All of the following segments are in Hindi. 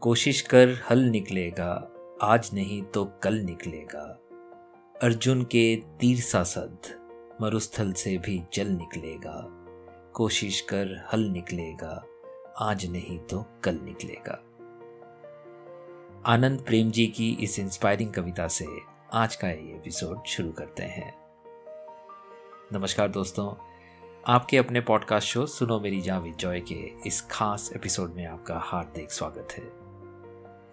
कोशिश कर हल निकलेगा, आज नहीं तो कल निकलेगा। अर्जुन के तीर सा सद मरुस्थल से भी जल निकलेगा। कोशिश कर हल निकलेगा, आज नहीं तो कल निकलेगा। आनंद प्रेम जी की इस इंस्पायरिंग कविता से आज का ये एपिसोड शुरू करते हैं। नमस्कार दोस्तों, आपके अपने पॉडकास्ट शो सुनो मेरी जहाँ जॉय के इस खास एपिसोड में आपका हार्दिक स्वागत है।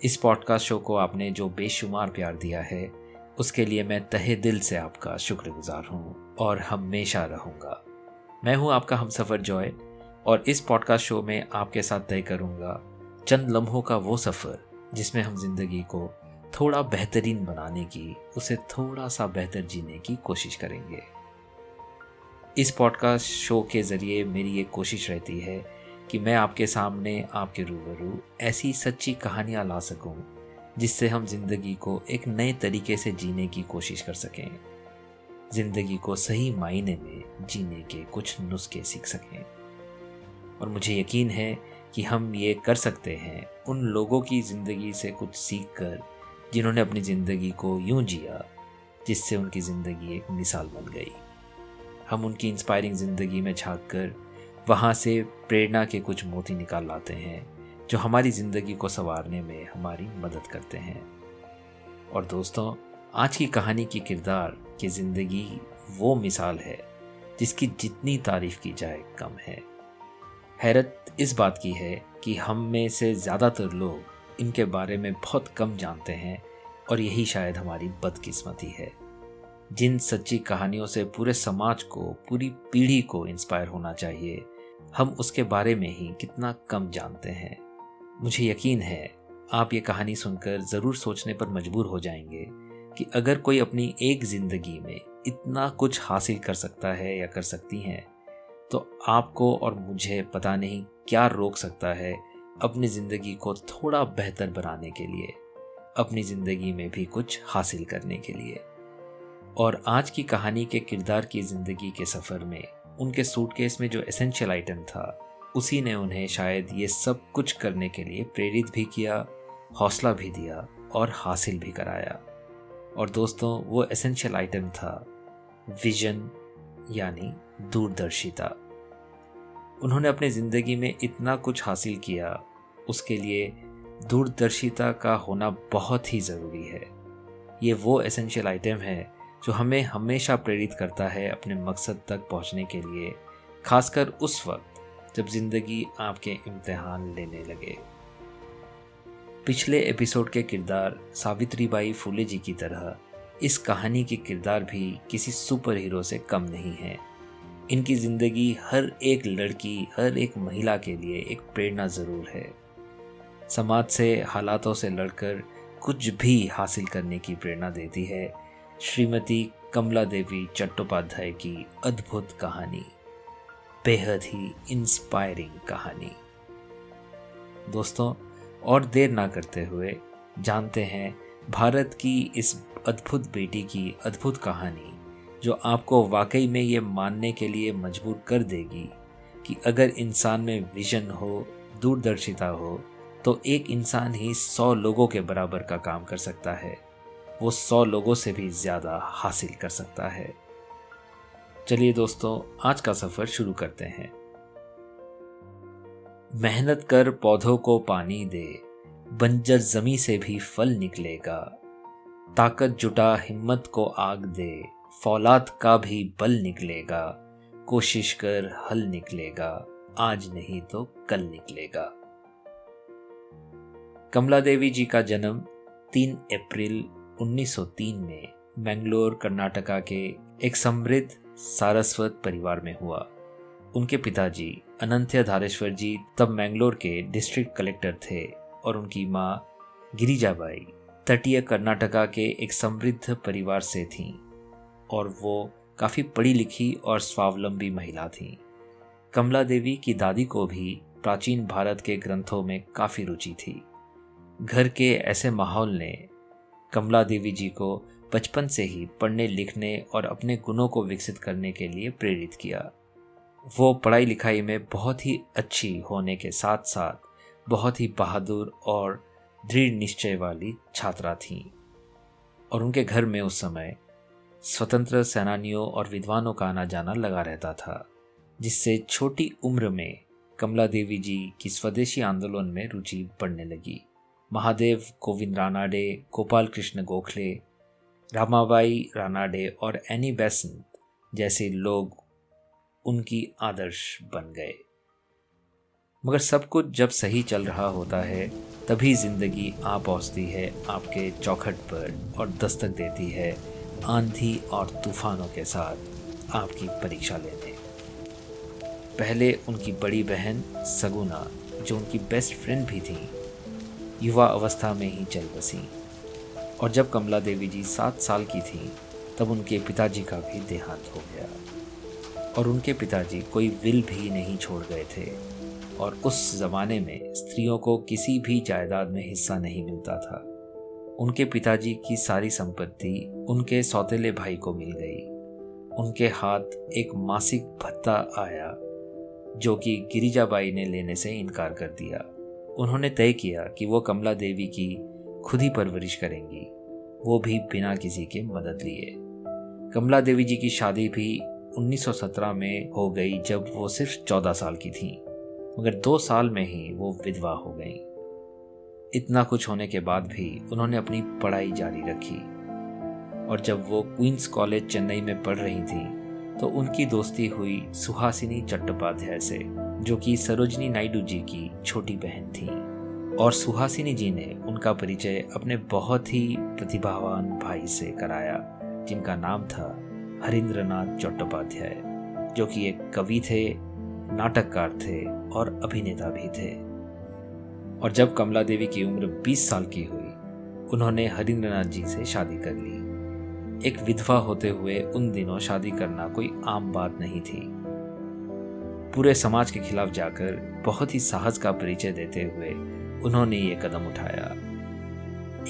इस पॉडकास्ट शो को आपने जो बेशुमार प्यार दिया है, उसके लिए मैं तहे दिल से आपका शुक्रगुजार हूँ और हमेशा रहूँगा। मैं हूँ आपका हम सफ़र जॉय और इस पॉडकास्ट शो में आपके साथ तय करूँगा चंद लम्हों का वो सफ़र, जिसमें हम ज़िंदगी को थोड़ा बेहतरीन बनाने की, उसे थोड़ा सा बेहतर जीने की कोशिश करेंगे। इस पॉडकास्ट शो के ज़रिए मेरी ये कोशिश रहती है कि मैं आपके सामने आपके रूबरू ऐसी सच्ची कहानियाँ ला सकूँ, जिससे हम ज़िंदगी को एक नए तरीके से जीने की कोशिश कर सकें। ज़िंदगी को सही मायने में जीने के कुछ नुस्खे सीख सकें। और मुझे यकीन है कि हम ये कर सकते हैं उन लोगों की ज़िंदगी से कुछ सीख कर जिन्होंने अपनी ज़िंदगी को यूँ जिया, जिससे उनकी ज़िंदगी एक मिसाल बन गई। हम उनकी इंस्पायरिंग ज़िंदगी में झाँक कर वहाँ से प्रेरणा के कुछ मोती निकाल लाते हैं, जो हमारी ज़िंदगी को संवारने में हमारी मदद करते हैं। और दोस्तों, आज की कहानी की किरदार की ज़िंदगी वो मिसाल है, जिसकी जितनी तारीफ़ की जाए कम है। हैरत इस बात की है कि हम में से ज़्यादातर लोग इनके बारे में बहुत कम जानते हैं और यही शायद हमारी बदकिस्मती है। जिन सच्ची कहानियों से पूरे समाज को, पूरी पीढ़ी को इंस्पायर होना चाहिए हम उसके बारे में ही कितना कम जानते हैं। मुझे यकीन है, आप ये कहानी सुनकर ज़रूर सोचने पर मजबूर हो जाएँगे कि अगर कोई अपनी एक ज़िंदगी में इतना कुछ हासिल कर सकता है या कर सकती हैं तो आपको और मुझे पता नहीं क्या रोक सकता है अपनी ज़िंदगी को थोड़ा बेहतर बनाने के लिए, अपनी ज़िंदगी में भी कुछ हासिल करने के लिए। और आज की कहानी के किरदार की ज़िंदगी के सफ़र में उनके सूटकेस में जो एसेंशियल आइटम था, उसी ने उन्हें शायद ये सब कुछ करने के लिए प्रेरित भी किया, हौसला भी दिया और हासिल भी कराया। और दोस्तों, वो एसेंशियल आइटम था विजन यानी दूरदर्शिता। उन्होंने अपनी ज़िंदगी में इतना कुछ हासिल किया, उसके लिए दूरदर्शिता का होना बहुत ही ज़रूरी है। ये वो एसेंशियल आइटम है जो हमें हमेशा प्रेरित करता है अपने मकसद तक पहुँचने के लिए, खासकर उस वक्त, जब ज़िंदगी आपके इम्तिहान लेने लगे। पिछले एपिसोड के किरदार सावित्री बाई फूले जी की तरह, इस कहानी के किरदार भी किसी सुपर हीरो से कम नहीं है। इनकी ज़िंदगी हर एक लड़की, हर एक महिला के लिए एक प्रेरणा ज़रूर है। समाज से, हालातों से लड़कर कुछ भी हासिल करने की प्रेरणा देती है श्रीमती कमला देवी चट्टोपाध्याय की अद्भुत कहानी, बेहद ही इंस्पायरिंग कहानी। दोस्तों, और देर ना करते हुए जानते हैं भारत की इस अद्भुत बेटी की अद्भुत कहानी, जो आपको वाकई में ये मानने के लिए मजबूर कर देगी कि अगर इंसान में विजन हो, दूरदर्शिता हो तो एक इंसान ही सौ लोगों के बराबर का काम कर सकता है। वो सौ लोगों से भी ज़्यादा हासिल कर सकता है। चलिए दोस्तों, आज का सफ़र शुरू करते हैं। मेहनत कर पौधों को पानी दे, बंजर जमी से भी फल निकलेगा। ताकत जुटा हिम्मत को आग दे, फौलाद का भी बल निकलेगा। कोशिश कर हल निकलेगा, आज नहीं तो कल निकलेगा। कमला देवी जी का जन्म 3 अप्रैल 1903 में मैंगलोर कर्नाटका के एक समृद्ध सारस्वत परिवार में हुआ। उनके पिताजी अनंत्य धारेश्वर जी तब मैंगलोर के डिस्ट्रिक्ट कलेक्टर थे और उनकी माँ गिरिजाबाई तटीय कर्नाटका के एक समृद्ध परिवार से थीं और वो काफ़ी पढ़ी लिखी और स्वावलंबी महिला थीं। कमला देवी की दादी को भी प्राचीन भारत के ग्रंथों में काफ़ी रुचि थी। घर के ऐसे माहौल ने कमला देवी जी को बचपन से ही पढ़ने, लिखने और अपने गुणों को विकसित करने के लिए प्रेरित किया। वो पढ़ाई लिखाई में बहुत ही अच्छी होने के साथ साथ बहुत ही बहादुर और दृढ़ निश्चय वाली छात्रा थीं। और उनके घर में उस समय स्वतंत्र सेनानियों और विद्वानों का आना जाना लगा रहता था, जिससे छोटी उम्र में कमला देवी जी की स्वदेशी आंदोलन में रुचि बढ़ने लगी। महादेव गोविंद रानाडे, गोपाल कृष्ण गोखले, रामाबाई रानाडे और एनी बेसंत जैसे लोग उनकी आदर्श बन गए। मगर सब कुछ जब सही चल रहा होता है, तभी ज़िंदगी आ पहुँचती है, आपके चौखट पर और दस्तक देती है, आंधी और तूफानों के साथ आपकी परीक्षा लेने पहले उनकी बड़ी बहन सगुना, जो उनकी बेस्ट फ्रेंड भी थी युवा अवस्था में ही चल बसी। और जब कमला देवी जी सात साल की थी, तब उनके पिताजी का भी देहांत हो गया। और उनके पिताजी कोई विल भी नहीं छोड़ गए थे। और उस ज़माने में स्त्रियों को किसी भी जायदाद में हिस्सा नहीं मिलता था। उनके पिताजी की सारी संपत्ति उनके सौतेले भाई को मिल गई। उनके हाथ एक मासिक भत्ता आया, जो कि गिरिजाबाई ने लेने से इनकार कर दिया। उन्होंने तय किया कि वो कमला देवी की खुद ही परवरिश करेंगी। वो भी बिना किसी के मदद लिए। कमला देवी जी की शादी भी 1917 में हो गई, जब वो सिर्फ़ 14 साल की थी। मगर दो साल में ही वो विधवा हो गई। इतना कुछ होने के बाद भी उन्होंने अपनी पढ़ाई जारी रखी। और जब वो क्वींस कॉलेज चेन्नई में पढ़ रही थी तो उनकी दोस्ती हुई सुहासिनी चट्टोपाध्याय से। जो कि सरोजनी नायडू जी की छोटी बहन थी। और सुहासिनी जी ने उनका परिचय अपने बहुत ही प्रतिभावान भाई से कराया, जिनका नाम था हरिंद्रनाथ चट्टोपाध्याय, जो कि एक कवि थे, नाटककार थे और अभिनेता भी थे। और जब कमला देवी की उम्र 20 साल की हुई, उन्होंने हरिंद्रनाथ जी से शादी कर ली। एक विधवा होते हुए उन दिनों शादी करना कोई आम बात नहीं थी। पूरे समाज के खिलाफ जाकर बहुत ही साहस का परिचय देते हुए उन्होंने ये कदम उठाया।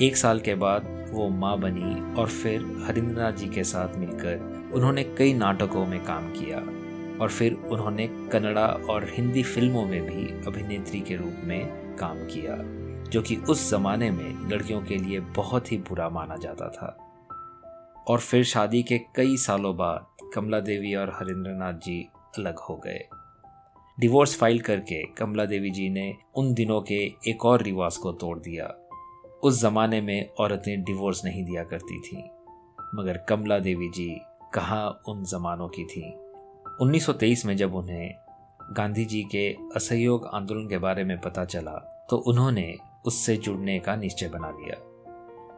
एक साल के बाद वो माँ बनी और फिर हरिंद्रनाथ जी के साथ मिलकर उन्होंने कई नाटकों में काम किया और फिर उन्होंने कन्नड़ा और हिंदी फ़िल्मों में भी अभिनेत्री के रूप में काम किया, जो कि उस जमाने में लड़कियों के लिए बहुत ही बुरा माना जाता था। और फिर शादी के कई सालों बाद कमला देवी और हरिंद्रनाथ जी अलग हो गए। डिवोर्स फ़ाइल करके कमला देवी जी ने उन दिनों के एक और रिवाज को तोड़ दिया। उस जमाने में औरतें डिवोर्स नहीं दिया करती थीं, मगर कमला देवी जी कहाँ उन जमानों की थी? 1923 में जब उन्हें गांधी जी के असहयोग आंदोलन के बारे में पता चला तो उन्होंने उससे जुड़ने का निश्चय बना लिया।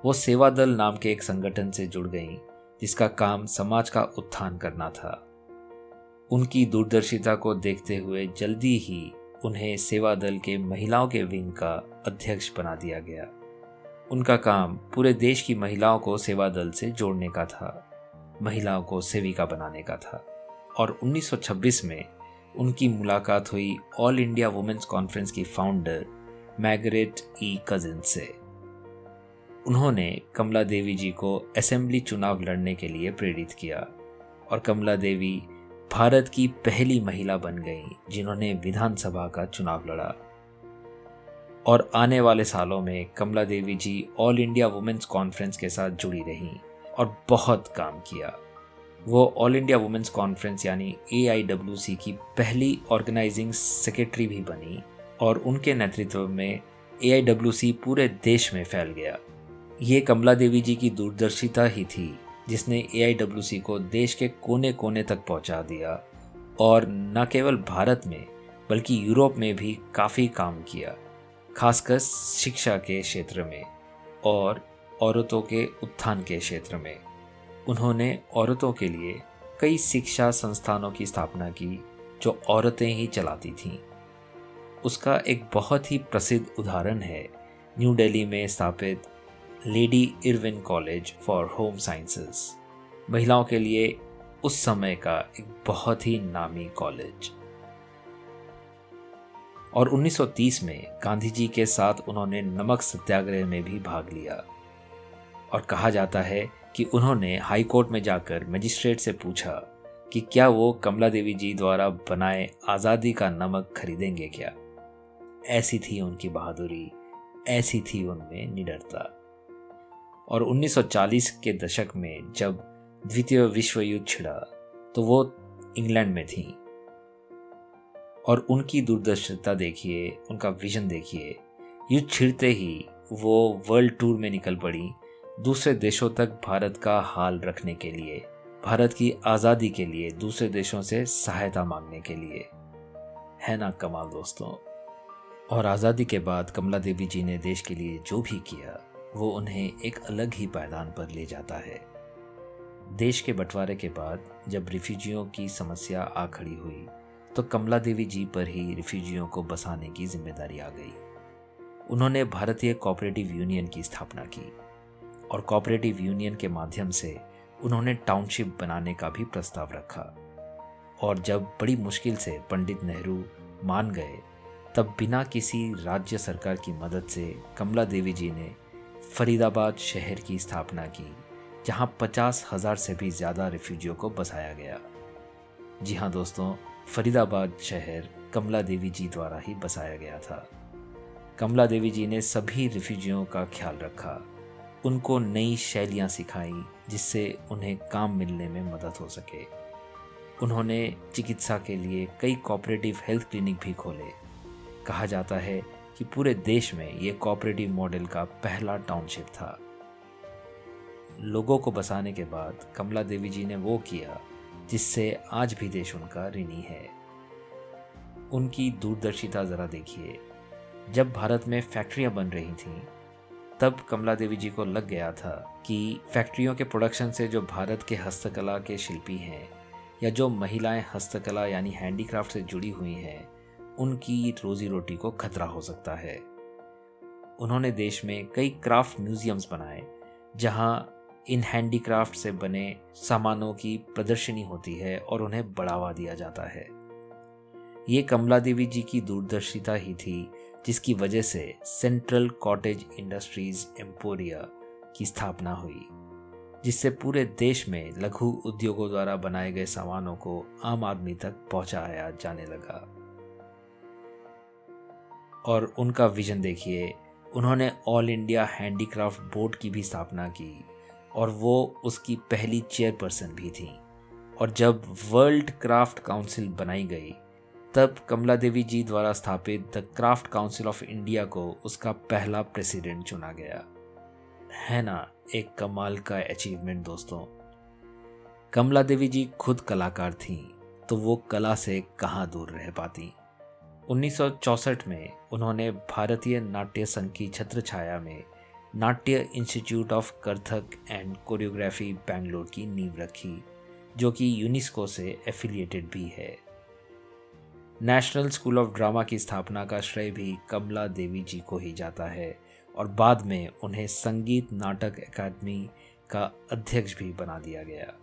वो सेवा दल नाम के एक संगठन से जुड़ गईं, जिसका काम समाज का उत्थान करना था। उनकी दूरदर्शिता को देखते हुए जल्दी ही उन्हें सेवा दल के महिलाओं के विंग का अध्यक्ष बना दिया गया। उनका काम पूरे देश की महिलाओं को सेवा दल से जोड़ने का था, महिलाओं को सेविका बनाने का था और 1926 में उनकी मुलाकात हुई ऑल इंडिया वुमेन्स कॉन्फ्रेंस की फाउंडर मैगरेट ई कजिन से। उन्होंने कमला देवी जी को असेंबली चुनाव लड़ने के लिए प्रेरित किया और कमला देवी भारत की पहली महिला बन गई, जिन्होंने विधानसभा का चुनाव लड़ा। और आने वाले सालों में Kamala Devi ji all India women's conference के साथ जुड़ी रहीं और बहुत काम किया। वो ऑल इंडिया वुमेन्स कॉन्फ्रेंस यानी एआईडब्ल्यूसी की पहली ऑर्गेनाइजिंग सेक्रेटरी भी बनी और उनके नेतृत्व में AIWC पूरे देश में फैल गया। ये कमला देवी जी की दूरदर्शिता ही थी। जिसने एआईडब्ल्यूसी को देश के कोने कोने तक पहुँचा दिया और न केवल भारत में, बल्कि यूरोप में भी काफ़ी काम किया, खासकर शिक्षा के क्षेत्र में और औरतों के उत्थान के क्षेत्र में। उन्होंने औरतों के लिए कई शिक्षा संस्थानों की स्थापना की, जो औरतें ही चलाती थीं। उसका एक बहुत ही प्रसिद्ध उदाहरण है, न्यू दिल्ली में स्थापित Lady Irwin College for Home Sciences. महिलाओं के लिए उस समय का एक बहुत ही नामी कॉलेज। और 1930 में गांधी जी के साथ उन्होंने नमक सत्याग्रह में भी भाग लिया। और कहा जाता है कि उन्होंने हाई कोर्ट में जाकर मजिस्ट्रेट से पूछा कि क्या वो कमला देवी जी द्वारा बनाए आज़ादी का नमक खरीदेंगे क्या? ऐसी थी उनकी बहादुरी, ऐसी थी उनमें निडरता। और 1940 के दशक में जब द्वितीय विश्व युद्ध छिड़ा तो वो इंग्लैंड में थी। और उनकी दूरदर्शिता देखिए, उनका विजन देखिए, युद्ध छिड़ते ही वो वर्ल्ड टूर में निकल पड़ी, दूसरे देशों तक भारत का हाल रखने के लिए, भारत की आज़ादी के लिए, दूसरे देशों से सहायता मांगने के लिए। है ना कमाल दोस्तों? और आज़ादी के बाद कमला देवी जी ने देश के लिए जो भी किया वो उन्हें एक अलग ही पायदान पर ले जाता है। देश के बंटवारे के बाद जब रिफ्यूजियों की समस्या आ खड़ी हुई तो कमला देवी जी पर ही रिफ्यूजियों को बसाने की ज़िम्मेदारी आ गई। उन्होंने भारतीय कोऑपरेटिव यूनियन की स्थापना की और कोऑपरेटिव यूनियन के माध्यम से उन्होंने टाउनशिप बनाने का भी प्रस्ताव रखा। और जब बड़ी मुश्किल से पंडित नेहरू मान गए, तब बिना किसी राज्य सरकार की मदद से कमला देवी जी ने फरीदाबाद शहर की स्थापना की, जहाँ पचास हज़ार से भी ज़्यादा रिफ्यूजियों को बसाया गया। जी हाँ दोस्तों, फरीदाबाद शहर कमला देवी जी द्वारा ही बसाया गया था। कमला देवी जी ने सभी रिफ्यूजियों का ख्याल रखा। उनको नई शैलियाँ सिखाई, जिससे उन्हें काम मिलने में मदद हो सके। उन्होंने चिकित्सा के लिए कई कोऑपरेटिव हेल्थ क्लिनिक भी खोले। कहा जाता है कि पूरे देश में ये कोऑपरेटिव मॉडल का पहला टाउनशिप था। लोगों को बसाने के बाद कमला देवी जी ने वो किया, जिससे आज भी देश उनका ऋणी है। उनकी दूरदर्शिता ज़रा देखिए। जब भारत में फैक्ट्रियाँ बन रही थीं, तब कमला देवी जी को लग गया था कि फैक्ट्रियों के प्रोडक्शन से जो भारत के हस्तकला के शिल्पी हैं, या जो महिलाएँ हस्तकला यानी हैंडीक्राफ्ट से जुड़ी हुई हैं उनकी रोजी रोटी को खतरा हो सकता है। उन्होंने देश में कई क्राफ्ट म्यूजियम्स बनाए, जहाँ इन हैंडीक्राफ्ट से बने सामानों की प्रदर्शनी होती है और उन्हें बढ़ावा दिया जाता है। ये कमला देवी जी की दूरदर्शिता ही थी, जिसकी वजह से सेंट्रल कॉटेज इंडस्ट्रीज़ एम्पोरिया की स्थापना हुई, जिससे पूरे देश में लघु उद्योगों द्वारा बनाए गए सामानों को आम आदमी तक पहुँचाया जाने लगा। और उनका विजन देखिए, उन्होंने ऑल इंडिया हैंडीक्राफ्ट बोर्ड की भी स्थापना की और वो उसकी पहली चेयरपर्सन भी थी। और जब वर्ल्ड क्राफ्ट काउंसिल बनाई गई, तब कमला देवी जी द्वारा स्थापित the Craft Council of India को उसका पहला प्रेसिडेंट चुना गया। है ना, एक कमाल का अचीवमेंट दोस्तों। कमला देवी जी खुद कलाकार थीं तो वो कला से कहाँ दूर रह पाती? 1964 में उन्होंने भारतीय नाट्य संघ की छत्र छाया में Natya Institute of Kathak and Choreography Bangalore की नींव रखी, जो कि यूनेस्को से एफिलिएटेड भी है। नेशनल स्कूल ऑफ़ ड्रामा की स्थापना का श्रेय भी कमला देवी जी को ही जाता है और बाद में उन्हें संगीत नाटक अकादमी का अध्यक्ष भी बना दिया गया।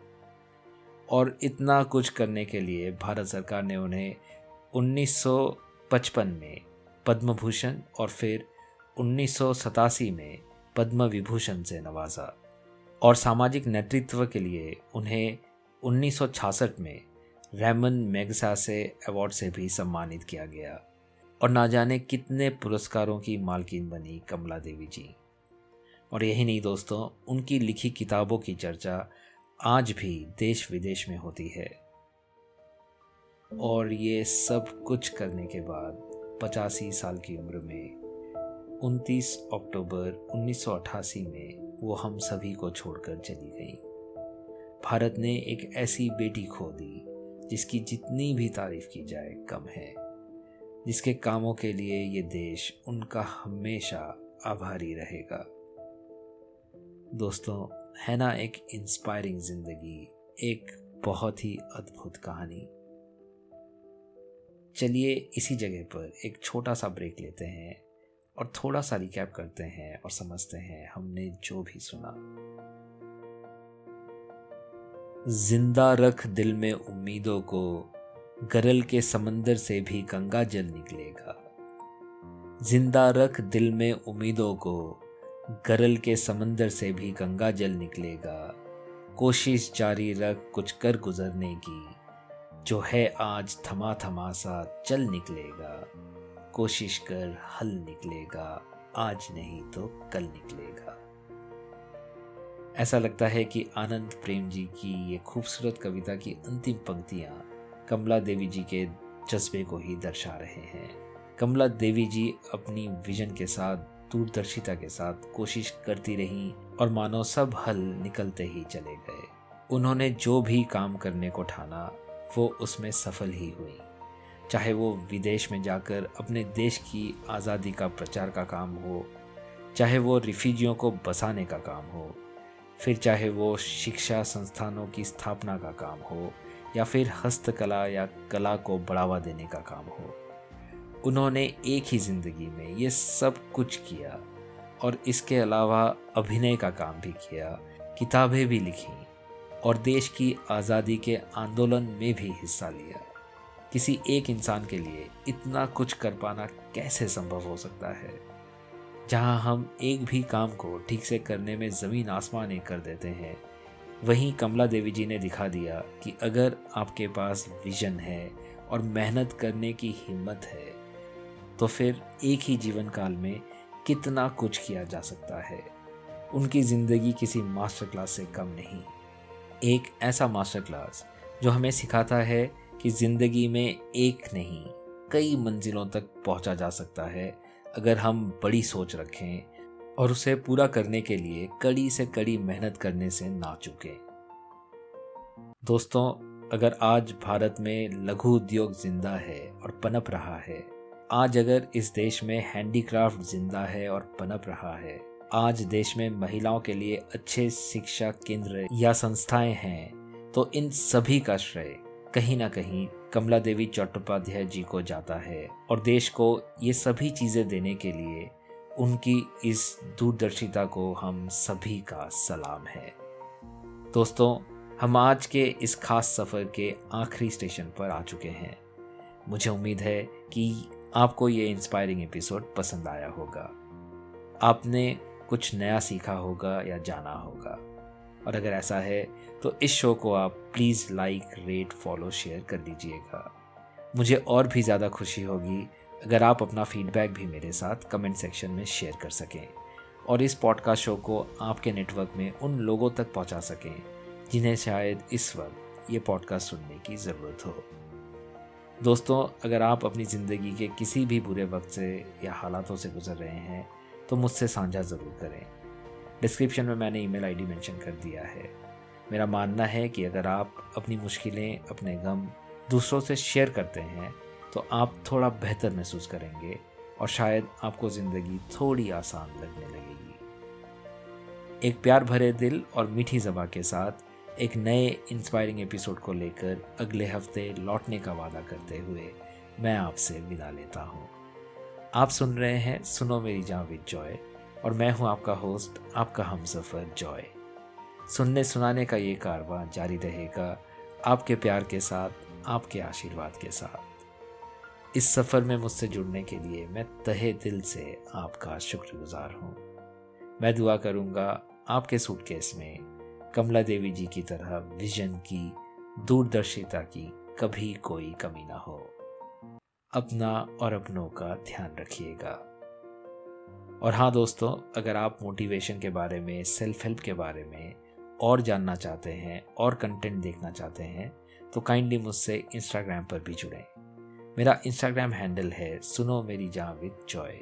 और इतना कुछ करने के लिए भारत सरकार ने उन्हें 1955 में पद्म भूषण और फिर उन्नीस सौ सतासी में पद्म विभूषण से नवाजा और सामाजिक नेतृत्व के लिए उन्हें 1966 में रेमन मैगसासे अवार्ड से भी सम्मानित किया गया और ना जाने कितने पुरस्कारों की मालकिन बनी कमला देवी जी। और यही नहीं दोस्तों, उनकी लिखी किताबों की चर्चा आज भी देश विदेश में होती है। और ये सब कुछ करने के बाद पचासी साल की उम्र में 29 अक्टूबर 1988 में वो हम सभी को छोड़कर चली गई। भारत ने एक ऐसी बेटी खो दी, जिसकी जितनी भी तारीफ़ की जाए कम है, जिसके कामों के लिए ये देश उनका हमेशा आभारी रहेगा। दोस्तों, है ना एक इंस्पायरिंग ज़िंदगी, एक बहुत ही अद्भुत कहानी। चलिए इसी जगह पर एक छोटा सा ब्रेक लेते हैं और थोड़ा सा रिकैप करते हैं और समझते हैं हमने जो भी सुना। ज़िंदा रख दिल में उम्मीदों को, गरल के समंदर से भी गंगा जल निकलेगा। ज़िंदा रख दिल में उम्मीदों को, गरल के समंदर से भी गंगा जल निकलेगा। कोशिश जारी रख कुछ कर गुजरने की जो है आज थमा थमा सा चल निकलेगा, कोशिश कर हल निकलेगा, आज नहीं तो कल निकलेगा। ऐसा लगता है कि आनंद प्रेम जी की ये खूबसूरत कविता की अंतिम पंक्तियाँ कमला देवी जी के जज्बे को ही दर्शा रहे हैं। कमला देवी जी अपनी विजन के साथ, दूरदर्शिता के साथ कोशिश करती रहीं और मानो सब हल निकलते ही चले गए। उन्होंने जो भी काम करने को ठाना वो उसमें सफल ही हुई। चाहे वो विदेश में जाकर अपने देश की आज़ादी का प्रचार का काम हो, चाहे वो रिफ्यूजियों को बसाने का काम हो, फिर चाहे वो शिक्षा संस्थानों की स्थापना का काम हो, या फिर हस्तकला या कला को बढ़ावा देने का काम हो, उन्होंने एक ही ज़िंदगी में ये सब कुछ किया और इसके अलावा अभिनय का काम भी किया, किताबें भी लिखी और देश की आज़ादी के आंदोलन में भी हिस्सा लिया। किसी एक इंसान के लिए इतना कुछ कर पाना कैसे संभव हो सकता है? जहाँ हम एक भी काम को ठीक से करने में ज़मीन आसमान एक कर देते हैं, वहीं कमला देवी जी ने दिखा दिया कि अगर आपके पास विजन है और मेहनत करने की हिम्मत है तो फिर एक ही जीवन काल में कितना कुछ किया जा सकता है? उनकी ज़िंदगी किसी मास्टर क्लास से कम नहीं। एक ऐसा मास्टर क्लास जो हमें सिखाता है कि ज़िंदगी में एक नहीं, कई मंजिलों तक पहुँचा जा सकता है, अगर हम बड़ी सोच रखें और उसे पूरा करने के लिए कड़ी से कड़ी मेहनत करने से ना चुके। दोस्तों, अगर आज भारत में लघु उद्योग ज़िंदा है और पनप रहा है, आज अगर इस देश में हैंडीक्राफ्ट ज़िंदा है और पनप रहा है आज देश में महिलाओं के लिए अच्छे शिक्षा केंद्र या संस्थाएँ हैं तो इन सभी का श्रेय कहीं ना कहीं कमला देवी चट्टोपाध्याय जी को जाता है। और देश को ये सभी चीज़ें देने के लिए उनकी इस दूरदर्शिता को हम सभी का सलाम है। दोस्तों, हम आज के इस खास सफ़र के आखिरी स्टेशन पर आ चुके हैं। मुझे उम्मीद है कि आपको ये इंस्पायरिंग एपिसोड पसंद आया होगा। आपने कुछ नया सीखा होगा या जाना होगा। और अगर ऐसा है तो इस शो को आप please like, rate, follow, share कर दीजिएगा। मुझे और भी ज़्यादा खुशी होगी अगर आप अपना फीडबैक भी मेरे साथ कमेंट सेक्शन में शेयर कर सकें और इस पॉडकास्ट शो को आपके नेटवर्क में उन लोगों तक पहुँचा सकें जिन्हें शायद इस वक्त ये पॉडकास्ट सुनने की ज़रूरत हो। दोस्तों, अगर आप अपनी ज़िंदगी के किसी भी बुरे वक्त से या हालातों से गुजर रहे हैं तो मुझसे साझा ज़रूर करें। डिस्क्रिप्शन में मैंने ईमेल आईडी मेंशन कर दिया है। मेरा मानना है कि अगर आप अपनी मुश्किलें, अपने गम दूसरों से शेयर करते हैं तो आप थोड़ा बेहतर महसूस करेंगे और शायद आपको ज़िंदगी थोड़ी आसान लगने लगेगी। एक प्यार भरे दिल और मीठी जबा के साथ एक नए इंस्पायरिंग एपिसोड को लेकर अगले हफ़्ते लौटने का वादा करते हुए मैं आपसे विदा लेता हूँ। आप सुन रहे हैं सुनो मेरी जहाँ विद जॉय और मैं हूँ आपका होस्ट, आपका हम सफ़र जॉय। सुनने सुनाने का ये कारवां जारी रहेगा आपके प्यार के साथ, आपके आशीर्वाद के साथ। इस सफ़र में मुझसे जुड़ने के लिए मैं तहे दिल से आपका शुक्रगुजार हूँ। मैं दुआ करूँगा आपके सूटकेस में कमला देवी जी की तरह विजन की, दूरदर्शिता की कभी कोई कमी ना हो। अपना और अपनों का ध्यान रखिएगा। और हाँ दोस्तों, अगर आप मोटिवेशन के बारे में सेल्फ हेल्प के बारे में और जानना चाहते हैं, और कंटेंट देखना चाहते हैं तो काइंडली मुझसे इंस्टाग्राम पर भी जुड़ें। मेरा इंस्टाग्राम हैंडल है सुनो मेरी जहाँ विद जॉय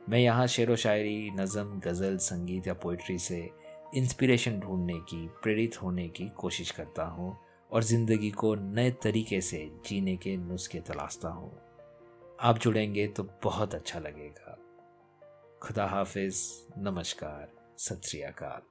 मैं यहाँ शेर व शायरी, नज़म, गज़ल, संगीत या पोइट्री से इंस्पिरेशन ढूँढने की, प्रेरित होने की कोशिश करता हूँ। और ज़िंदगी को नए तरीके से जीने के नुस्खे तलाशता हूँ। आप जुड़ेंगे तो बहुत अच्छा लगेगा। खुदा हाफिज। नमस्कार। सत श्री अकाल।